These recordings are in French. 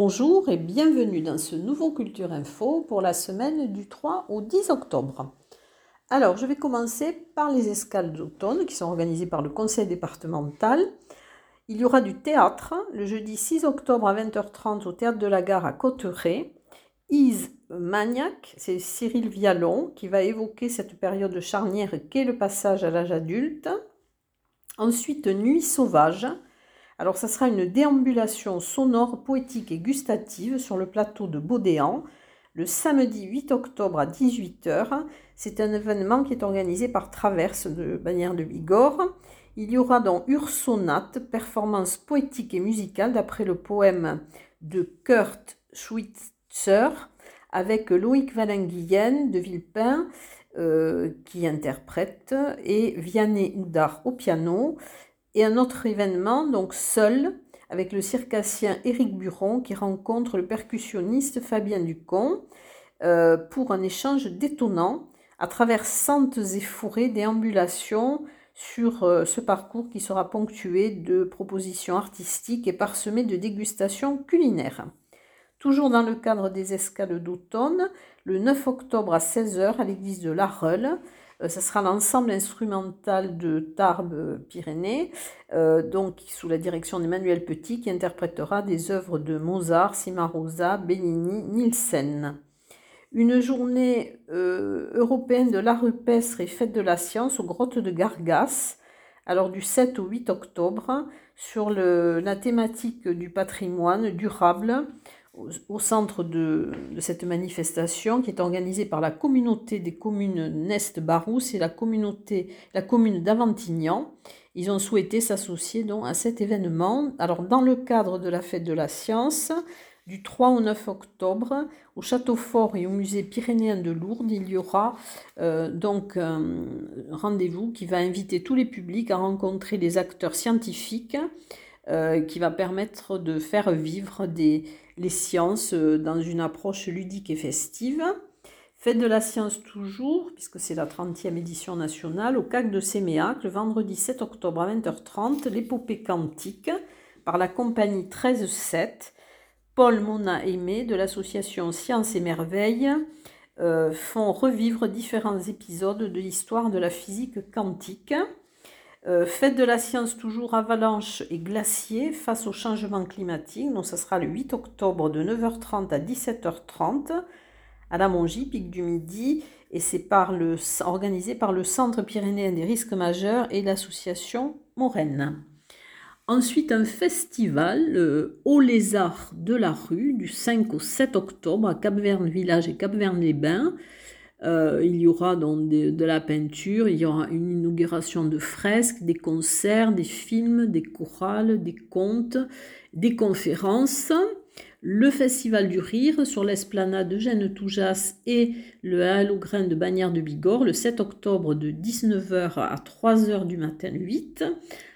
Bonjour et bienvenue dans ce nouveau Culture Info pour la semaine du 3 au 10 octobre. Alors, je vais commencer par les escales d'automne qui sont organisées par le conseil départemental. Il y aura du théâtre le jeudi 6 octobre à 20h30 au théâtre de la gare à Cotteret. Is Maniac, c'est Cyril Vialon qui va évoquer cette période charnière qu'est le passage à l'âge adulte. Ensuite, Nuit sauvage. Alors, ça sera une déambulation sonore, poétique et gustative sur le plateau de Baudéan le samedi 8 octobre à 18h. C'est un événement qui est organisé par Traverse de Bannière de Bigorre. Il y aura donc Ursonate, performance poétique et musicale d'après le poème de Kurt Schweitzer avec Loïc Valenguyen de Villepin euh, qui interprète et Vianney Houdard au piano. Et un autre événement, donc seul, avec le circassien Éric Buron qui rencontre le percussionniste Fabien Ducon euh, pour un échange détonnant à travers centes et fourrées déambulations sur euh, ce parcours qui sera ponctué de propositions artistiques et parsemé de dégustations culinaires. Toujours dans le cadre des escales d'automne, le 9 octobre à 16h à l'église de La euh, ce sera l'ensemble instrumental de Tarbes Pyrénées, euh, donc sous la direction d'Emmanuel Petit, qui interprétera des œuvres de Mozart, Cimarosa, Bellini, Nielsen. Une journée euh, européenne de l'art rupestre et fête de la science aux grottes de Gargas, alors du 7 au 8 octobre, sur la thématique du patrimoine durable au, centre de, cette manifestation qui est organisée par la communauté des communes Nest-Barousse et la, communauté, la commune d'Aventignan. Ils ont souhaité s'associer donc à cet événement. Alors dans le cadre de la fête de la science, du 3 au 9 octobre, au Château Fort et au musée pyrénéen de Lourdes, il y aura euh, donc un rendez-vous qui va inviter tous les publics à rencontrer des acteurs scientifiques euh, qui va permettre de faire vivre les sciences euh, dans une approche ludique et festive. Fête de la science toujours, puisque c'est la 30e édition nationale, au CAC de Séméac, le vendredi 7 octobre à 20h30, l'épopée quantique, par la compagnie 13-7, Paul Mona Aimé de l'association Science et Merveilles euh, font revivre différents épisodes de l'histoire de la physique quantique. Euh, fête de la science toujours avalanche et glacier face au changement climatique. Donc ça sera le 8 octobre de 9h30 à 17h30 à la Mongie, pic du Midi, et c'est par le, organisé par le Centre pyrénéen des risques majeurs et l'association Moraine. Ensuite, un festival euh, au lézard de la rue du 5 au 7 octobre à Cap-Verne Village et Cap-Verne-les-Bains. Euh, il y aura donc de, la peinture, il y aura une inauguration de fresques, des concerts, des films, des chorales, des contes, des conférences. Le Festival du Rire sur l'esplanade Eugène Toujas et le Halograin de Bagnères de Bigorre le 7 octobre de 19h à 3h du matin 8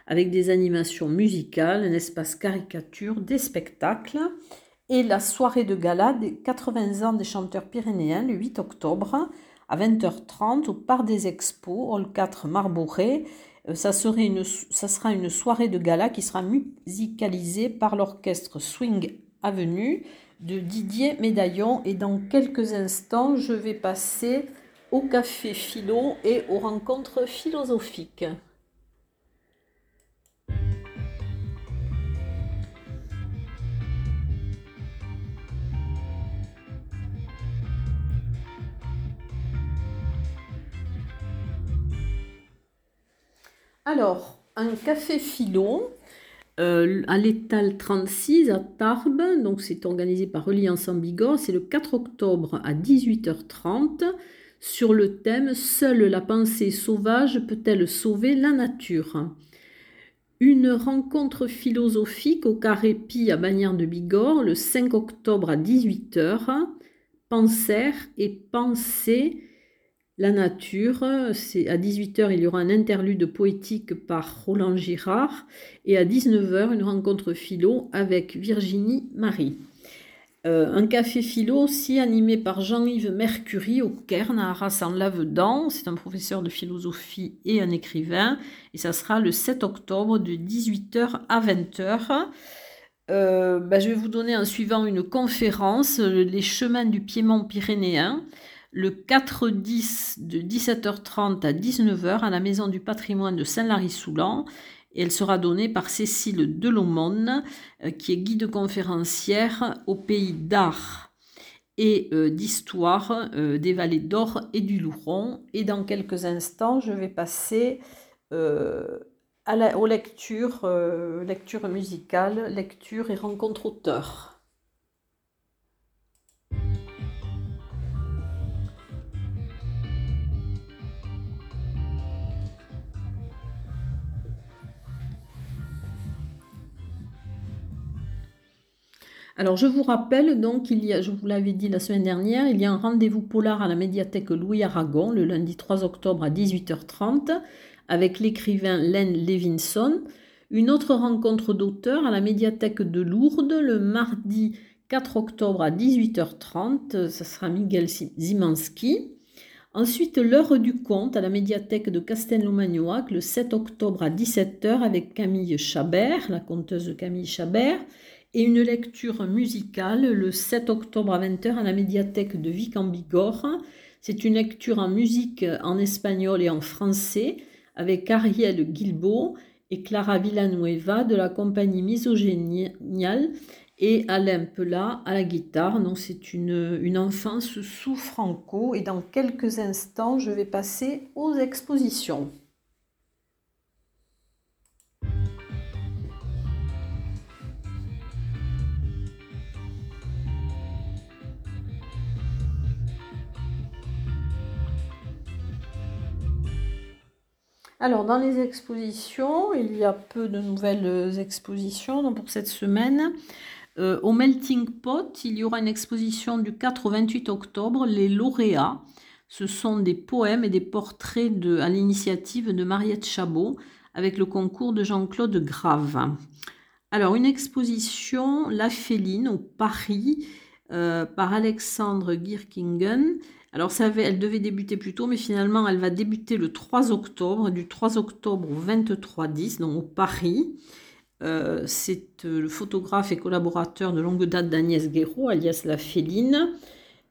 avec des animations musicales, un espace caricature, des spectacles et la soirée de gala des 80 ans des chanteurs pyrénéens le 8 octobre à 20h30 au Parc des Expos, Hall 4 Marboré. Euh, ça, serait une, ça sera une soirée de gala qui sera musicalisée par l'orchestre Swing Avenue de Didier Médaillon. Et dans quelques instants, je vais passer au café philo et aux rencontres philosophiques. Alors, un café philo euh, à l'étal 36 à Tarbes, donc c'est organisé par Reliance en Bigorre, c'est le 4 octobre à 18h30 sur le thème Seule la pensée sauvage peut-elle sauver la nature? Une rencontre philosophique au Carré Pi à Bagnères de Bigorre le 5 octobre à 18h. Penser et penser la nature, c'est à 18h, il y aura un interlude poétique par Roland Girard et à 19h, une rencontre philo avec Virginie Marie. Euh, un café philo aussi animé par Jean-Yves Mercury au Cairn à Arras en Lavedan. C'est un professeur de philosophie et un écrivain. Et ça sera le 7 octobre de 18h à 20h. euh, bah, je vais vous donner en suivant une conférence, les chemins du Piémont pyrénéen, le 4-10 de 17h30 à 19h à la Maison du patrimoine de Saint-Lary-Soulan. Elle sera donnée par Cécile Delomone, euh, qui est guide conférencière au pays d'art et euh, d'histoire des vallées d'Or et du Louron. Et dans quelques instants, je vais passer aux lectures, euh, lecture musicale, lecture et rencontre auteur. Alors je vous rappelle donc il y a, je vous l'avais dit la semaine dernière, il y a un rendez-vous polar à la médiathèque Louis Aragon le lundi 3 octobre à 18h30 avec l'écrivain Len Levinson, une autre rencontre d'auteurs à la médiathèque de Lourdes le mardi 4 octobre à 18h30, ce sera Miguel Zimanski. Ensuite, l'heure du conte à la médiathèque de Castelnau-Magnoac le 7 octobre à 17h avec Camille Chabert, la conteuse Camille Chabert, et une lecture musicale le 7 octobre à 20h à la médiathèque de Vic en Bigorre. C'est une lecture en musique en espagnol et en français avec Ariel Guilbeault et Clara Villanueva de la compagnie Misogéniale et Alain Pela à la guitare. Donc c'est une, une enfance sous Franco et dans quelques instants je vais passer aux expositions. Alors, dans les expositions, il y a peu de nouvelles expositions pour cette semaine. Euh, au Melting Pot, il y aura une exposition du 4 au 28 octobre, Les lauréats. Ce sont des poèmes et des portraits à l'initiative de Mariette Chabot avec le concours de Jean-Claude Grave. Alors, une exposition La Féline au Paris euh, par Alexandre Gierkingen alors, elle devait débuter plus tôt, mais finalement, elle va débuter le 3 octobre, du 3 octobre au 23-10, donc au Paris. Euh, c'est euh, le photographe et collaborateur de longue date d'Agnès Guéraud, alias La Féline.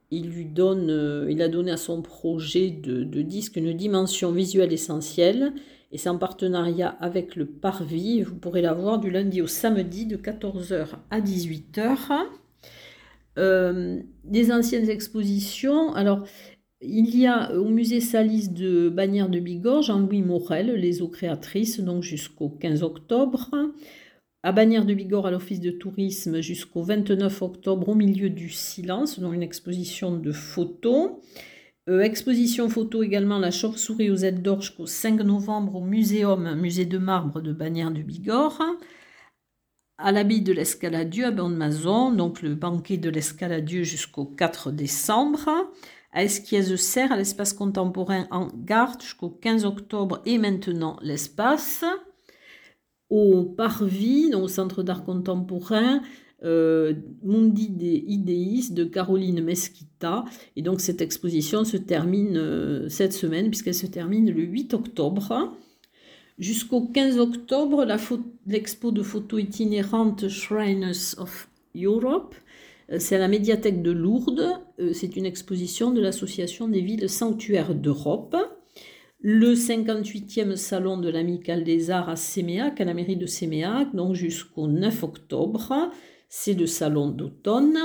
Il, lui euh, a donné à son projet de, de, disque une dimension visuelle essentielle et c'est en partenariat avec le Parvis. Vous pourrez la voir du lundi au samedi de 14h à 18h. Euh, des anciennes expositions. Alors, il y a au musée Salis de Bagnères de Bigorre Jean-Louis Morel, les eaux créatrices, donc jusqu'au 15 octobre. À Bagnères de Bigorre, à l'Office de tourisme, jusqu'au 29 octobre, au milieu du silence, donc une exposition de photos. Euh, exposition photo également La chauve-souris aux ailes d'or jusqu'au 5 novembre au Muséum, musée de marbre de Bagnères de Bigorre à l'habit de l'escaladieu à Bande-Mazon, donc le banquet de l'escaladieu jusqu'au 4 décembre, à Esquiez-Serre, à l'espace contemporain en garde jusqu'au 15 octobre et maintenant l'espace, au Parvis, au Centre d'art contemporain, euh, Mundi des idéistes de Caroline Mesquita. Et donc cette exposition se termine euh, cette semaine puisqu'elle se termine le 8 octobre. Jusqu'au 15 octobre, l'expo de photos itinérantes Shrines of Europe, euh, c'est à la médiathèque de Lourdes. Euh, c'est une exposition de l'Association des villes sanctuaires d'Europe. Le 58e salon de l'Amicale des Arts à Séméac, à la mairie de Séméac, donc jusqu'au 9 octobre. C'est le salon d'automne.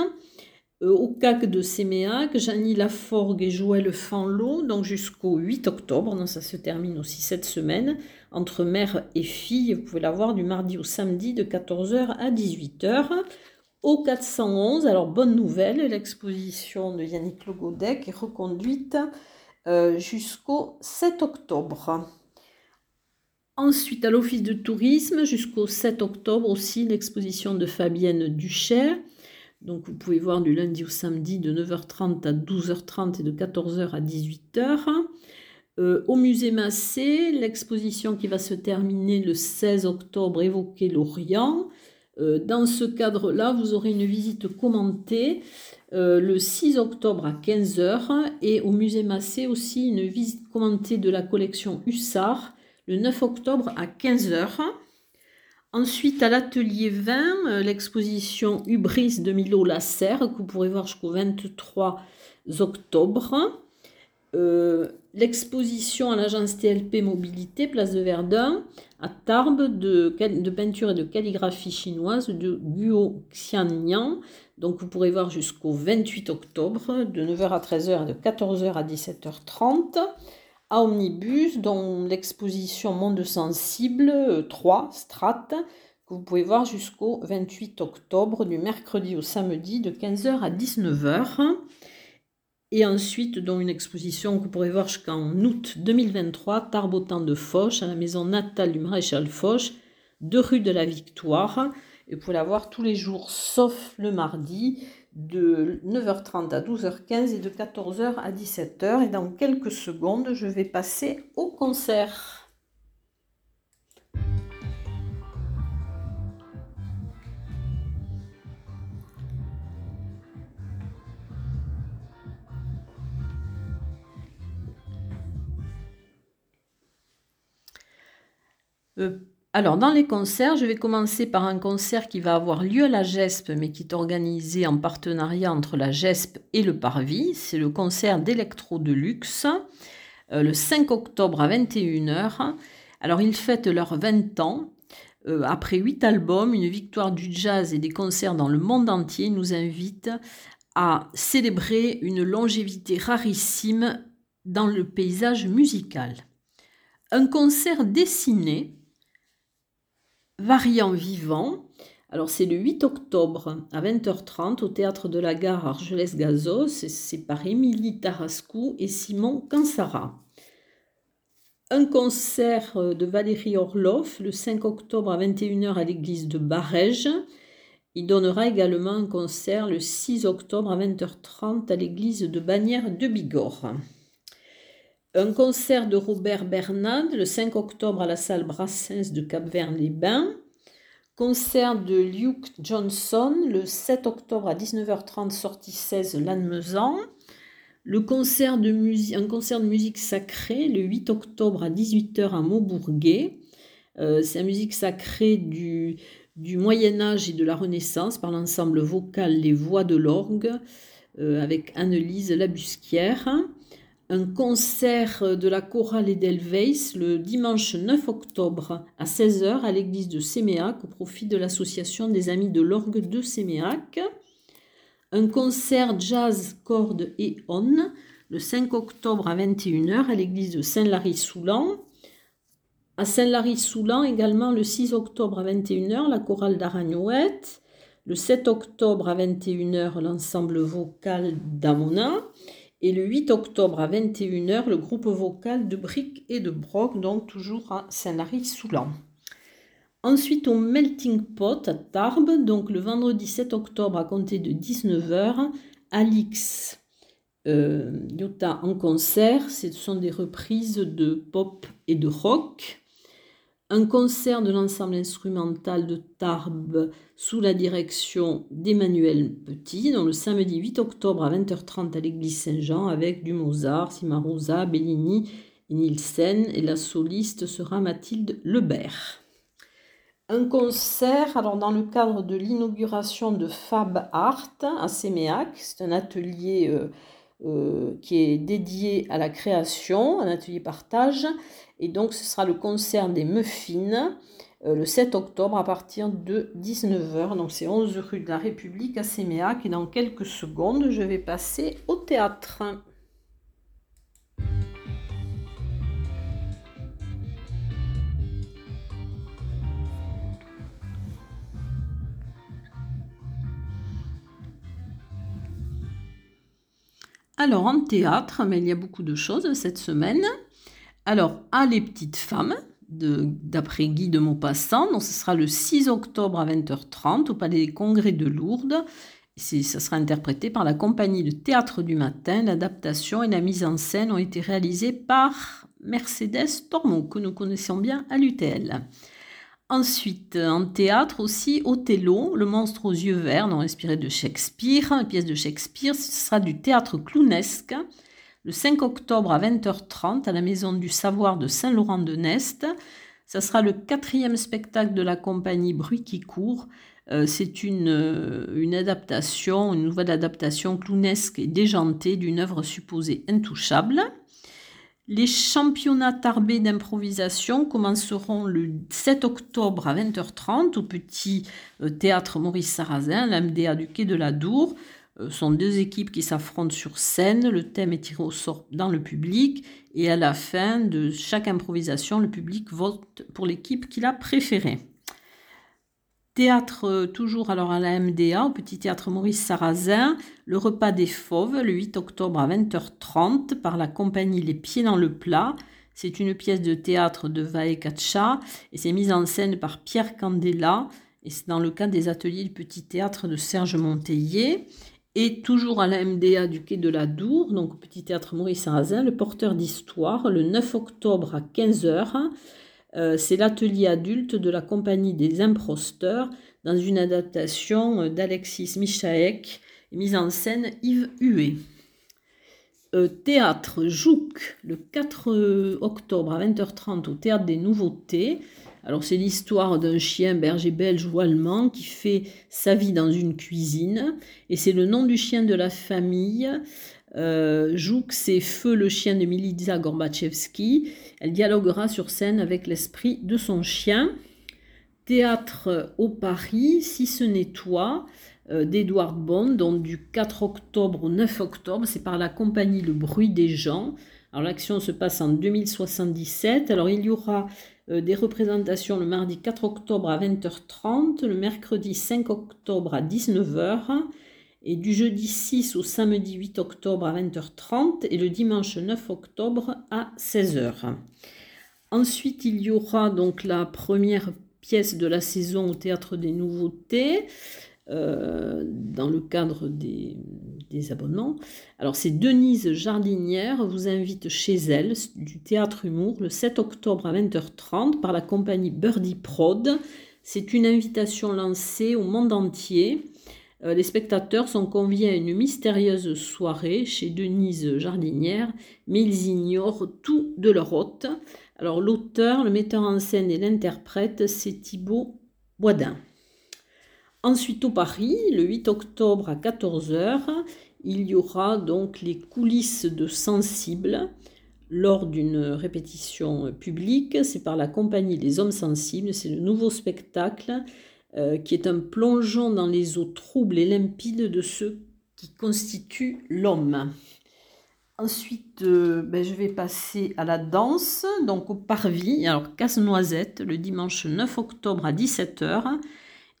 Euh, au CAC de Séméac, Janie Laforgue et Joël Fanlot, donc jusqu'au 8 octobre. Donc ça se termine aussi cette semaine entre mère et fille. Vous pouvez la voir du mardi au samedi de 14h à 18h. Au 411, alors bonne nouvelle, l'exposition de Yannick Logodec est reconduite euh, jusqu'au 7 octobre. Ensuite, à l'Office de tourisme, jusqu'au 7 octobre aussi, l'exposition de Fabienne Ducher. Donc vous pouvez voir du lundi au samedi de 9h30 à 12h30 et de 14h à 18h. Euh, au musée Massé, l'exposition qui va se terminer le 16 octobre évoquait l'Orient. Euh, dans ce cadre-là, vous aurez une visite commentée euh, le 6 octobre à 15h et au musée Massé aussi une visite commentée de la collection Hussard le 9 octobre à 15h. Ensuite, à l'atelier 20, euh, l'exposition Hubris de Milo Lasserre, que vous pourrez voir jusqu'au 23 octobre. L'exposition à l'agence TLP Mobilité, place de Verdun, à Tarbes, de, peinture et de calligraphie chinoise de Guo Xianyan. Donc vous pourrez voir jusqu'au 28 octobre, de 9h à 13h et de 14h à 17h30. À Omnibus, dont l'exposition Monde sensible 3, euh, Strat, que vous pouvez voir jusqu'au 28 octobre, du mercredi au samedi, de 15h à 19h. Et ensuite, dont une exposition que vous pourrez voir jusqu'en août 2023, Tarbotan de Foch, à la maison natale du maréchal Foch, de rue de la Victoire. Et vous pouvez la voir tous les jours, sauf le mardi, de 9h30 à 12h15 et de 14h à 17h. Et dans quelques secondes, je vais passer au concert. Alors, dans les concerts, je vais commencer par un concert qui va avoir lieu à la GESP, mais qui est organisé en partenariat entre la GESP et le Parvis. C'est le concert d'électro de luxe, euh, le 5 octobre à 21h. Alors, ils fêtent leurs 20 ans. Euh, après 8 albums, une victoire du jazz et des concerts dans le monde entier nous invitent à célébrer une longévité rarissime dans le paysage musical. Un concert dessiné Variant vivant. Alors c'est le 8 octobre à 20h30 au théâtre de la gare Argelès-Gazos. C'est par Émilie Tarascou et Simon Cansara. Un concert euh, de Valérie Orloff le 5 octobre à 21h à l'église de Barège. Il donnera également un concert le 6 octobre à 20h30 à l'église de Bagnères de Bigorre. Un concert de Robert Bernard le 5 octobre à la salle Brassens de Cap-Vert-les-Bains. Concert de Luke Johnson le 7 octobre à 19h30, sortie 16 Lannemezan. Le concert de un concert de musique sacrée le 8 octobre à 18h à Maubourguet. Euh, c'est la musique sacrée du, du Moyen Âge et de la Renaissance par l'ensemble vocal Les Voix de l'Orgue euh, avec Annelise Labusquière un concert de la chorale Edelweiss le dimanche 9 octobre à 16h à l'église de Séméac au profit de l'association des Amis de l'Orgue de Séméac. Un concert jazz, cordes et on le 5 octobre à 21h à l'église de Saint-Lary-Soulan. À Saint-Lary-Soulan également le 6 octobre à 21h la chorale d'Aragnouette. Le 7 octobre à 21h l'ensemble vocal d'Amona et le 8 octobre à 21h, le groupe vocal de Brick et de Broc, donc toujours à Saint-Lary-Soulan. Ensuite, au Melting Pot à Tarbes, donc le vendredi 7 octobre à compter de 19h, Alix euh, Yota en concert. Ce sont des reprises de pop et de rock un concert de l'ensemble instrumental de Tarbes sous la direction d'Emmanuel Petit, dans le samedi 8 octobre à 20h30 à l'église Saint-Jean, avec du Mozart, Cimarosa, Bellini et Nielsen, et la soliste sera Mathilde Lebert. Un concert, alors dans le cadre de l'inauguration de Fab Art à Séméac, c'est un atelier euh, euh, qui est dédié à la création, un atelier partage, et donc, ce sera le concert des Muffins euh, le 7 octobre à partir de 19h. Donc, c'est 11 rue de la République à Séméac. Et dans quelques secondes, je vais passer au théâtre. Alors en théâtre, mais il y a beaucoup de choses cette semaine. Alors, à Les Petites Femmes, d'après Guy de Maupassant, donc ce sera le 6 octobre à 20h30 au Palais des Congrès de Lourdes. ça sera interprété par la compagnie de théâtre du matin. L'adaptation et la mise en scène ont été réalisées par Mercedes Tormont, que nous connaissons bien à l'UTL. Ensuite, en théâtre aussi, Othello, le monstre aux yeux verts, non inspiré de Shakespeare, une pièce de Shakespeare, ce sera du théâtre clownesque le 5 octobre à 20h30 à la Maison du Savoir de Saint-Laurent-de-Nest. Ça sera le quatrième spectacle de la compagnie Bruit qui court. Euh, c'est une, euh, une, adaptation, une nouvelle adaptation clownesque et déjantée d'une œuvre supposée intouchable. Les championnats tarbés d'improvisation commenceront le 7 octobre à 20h30 au petit euh, théâtre Maurice Sarrazin, l'MDA du Quai de la Dour. Ce sont deux équipes qui s'affrontent sur scène. Le thème est tiré au sort dans le public. Et à la fin de chaque improvisation, le public vote pour l'équipe qu'il a préférée. Théâtre euh, toujours alors à la MDA, au petit théâtre Maurice Sarrazin, le repas des fauves le 8 octobre à 20h30 par la compagnie Les Pieds dans le plat. C'est une pièce de théâtre de Vaekacha et c'est mise en scène par Pierre Candela et c'est dans le cadre des ateliers du petit théâtre de Serge Monteillet. Et toujours à la MDA du Quai de la Dour, donc au petit théâtre Maurice Sarrazin, le porteur d'histoire, le 9 octobre à 15h. Euh, c'est l'atelier adulte de la compagnie des imposteurs dans une adaptation euh, d'Alexis Michaek, mise en scène Yves Huet. Euh, théâtre Jouk, le 4 octobre à 20h30 au Théâtre des Nouveautés. Alors c'est l'histoire d'un chien berger belge ou allemand qui fait sa vie dans une cuisine et c'est le nom du chien de la famille. Euh, Jouk, c'est Feu le chien de Miliza Gorbachevski. Elle dialoguera sur scène avec l'esprit de son chien. Théâtre au Paris, Si ce n'est toi, euh, d'Edouard Bond, donc du 4 octobre au 9 octobre. C'est par la compagnie Le Bruit des gens. Alors l'action se passe en 2077. Alors il y aura euh, des représentations le mardi 4 octobre à 20h30, le mercredi 5 octobre à 19h, et du jeudi 6 au samedi 8 octobre à 20h30 et le dimanche 9 octobre à 16h. Ensuite, il y aura donc la première pièce de la saison au Théâtre des Nouveautés. Euh, dans le cadre des, abonnements. Alors c'est Denise Jardinière vous invite chez elle du théâtre humour le 7 octobre à 20h30 par la compagnie Birdie Prod. C'est une invitation lancée au monde entier. Euh, les spectateurs sont conviés à une mystérieuse soirée chez Denise Jardinière, mais ils ignorent tout de leur hôte. Alors l'auteur, le metteur en scène et l'interprète, c'est Thibaut Boisdin. Ensuite, au Paris, le 8 octobre à 14h, il y aura donc les coulisses de Sensible lors d'une répétition publique. C'est par la compagnie des Hommes Sensibles. C'est le nouveau spectacle euh, qui est un plongeon dans les eaux troubles et limpides de ceux qui constituent l'homme. Ensuite, euh, ben, je vais passer à la danse, donc au parvis. Alors, casse-noisette, le dimanche 9 octobre à 17h.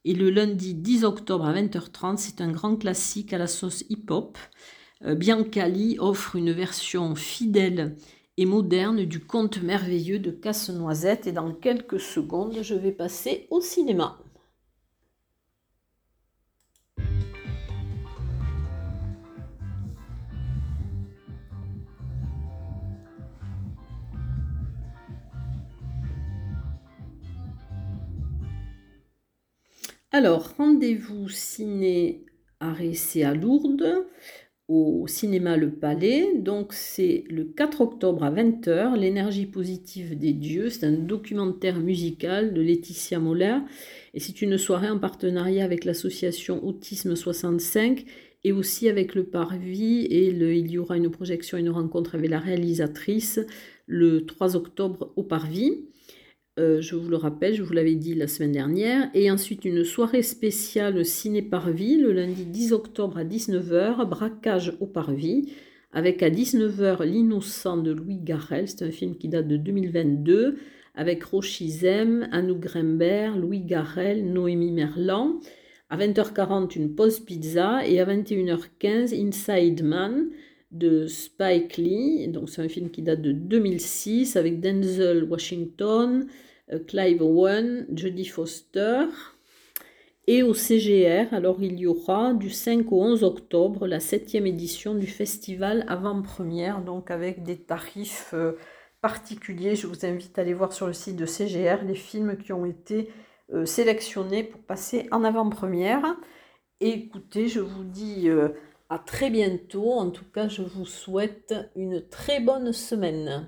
Et le lundi 10 octobre à 20h30, c'est un grand classique à la sauce hip-hop. Euh, Biancali offre une version fidèle et moderne du conte merveilleux de Casse-Noisette. Et dans quelques secondes, je vais passer au cinéma. Alors, rendez-vous ciné arrêté à Lourdes, au cinéma Le Palais. Donc, c'est le 4 octobre à 20h, L'énergie positive des dieux. C'est un documentaire musical de Laetitia Moller. Et c'est une soirée en partenariat avec l'association Autisme 65 et aussi avec le Parvis. Et il y aura une projection, une rencontre avec la réalisatrice le 3 octobre au Parvis. Euh, je vous le rappelle, je vous l'avais dit la semaine dernière. Et ensuite une soirée spéciale ciné Parvis le lundi 10 octobre à 19h, braquage au Parvis, avec à 19h L'innocent de Louis Garrel, c'est un film qui date de 2022, avec Rochizem, Anouk Grimbert, Louis Garrel, Noémie Merlan. À 20h40, une pause pizza et à 21h15, Inside Man de Spike Lee. Donc c'est un film qui date de 2006 avec Denzel Washington, Clive Owen, Jodie Foster. Et au CGR, alors il y aura du 5 au 11 octobre la septième édition du festival avant-première, donc avec des tarifs euh, particuliers. Je vous invite à aller voir sur le site de CGR les films qui ont été euh, sélectionnés pour passer en avant-première. Écoutez, je vous dis à très bientôt. En tout cas, je vous souhaite une très bonne semaine.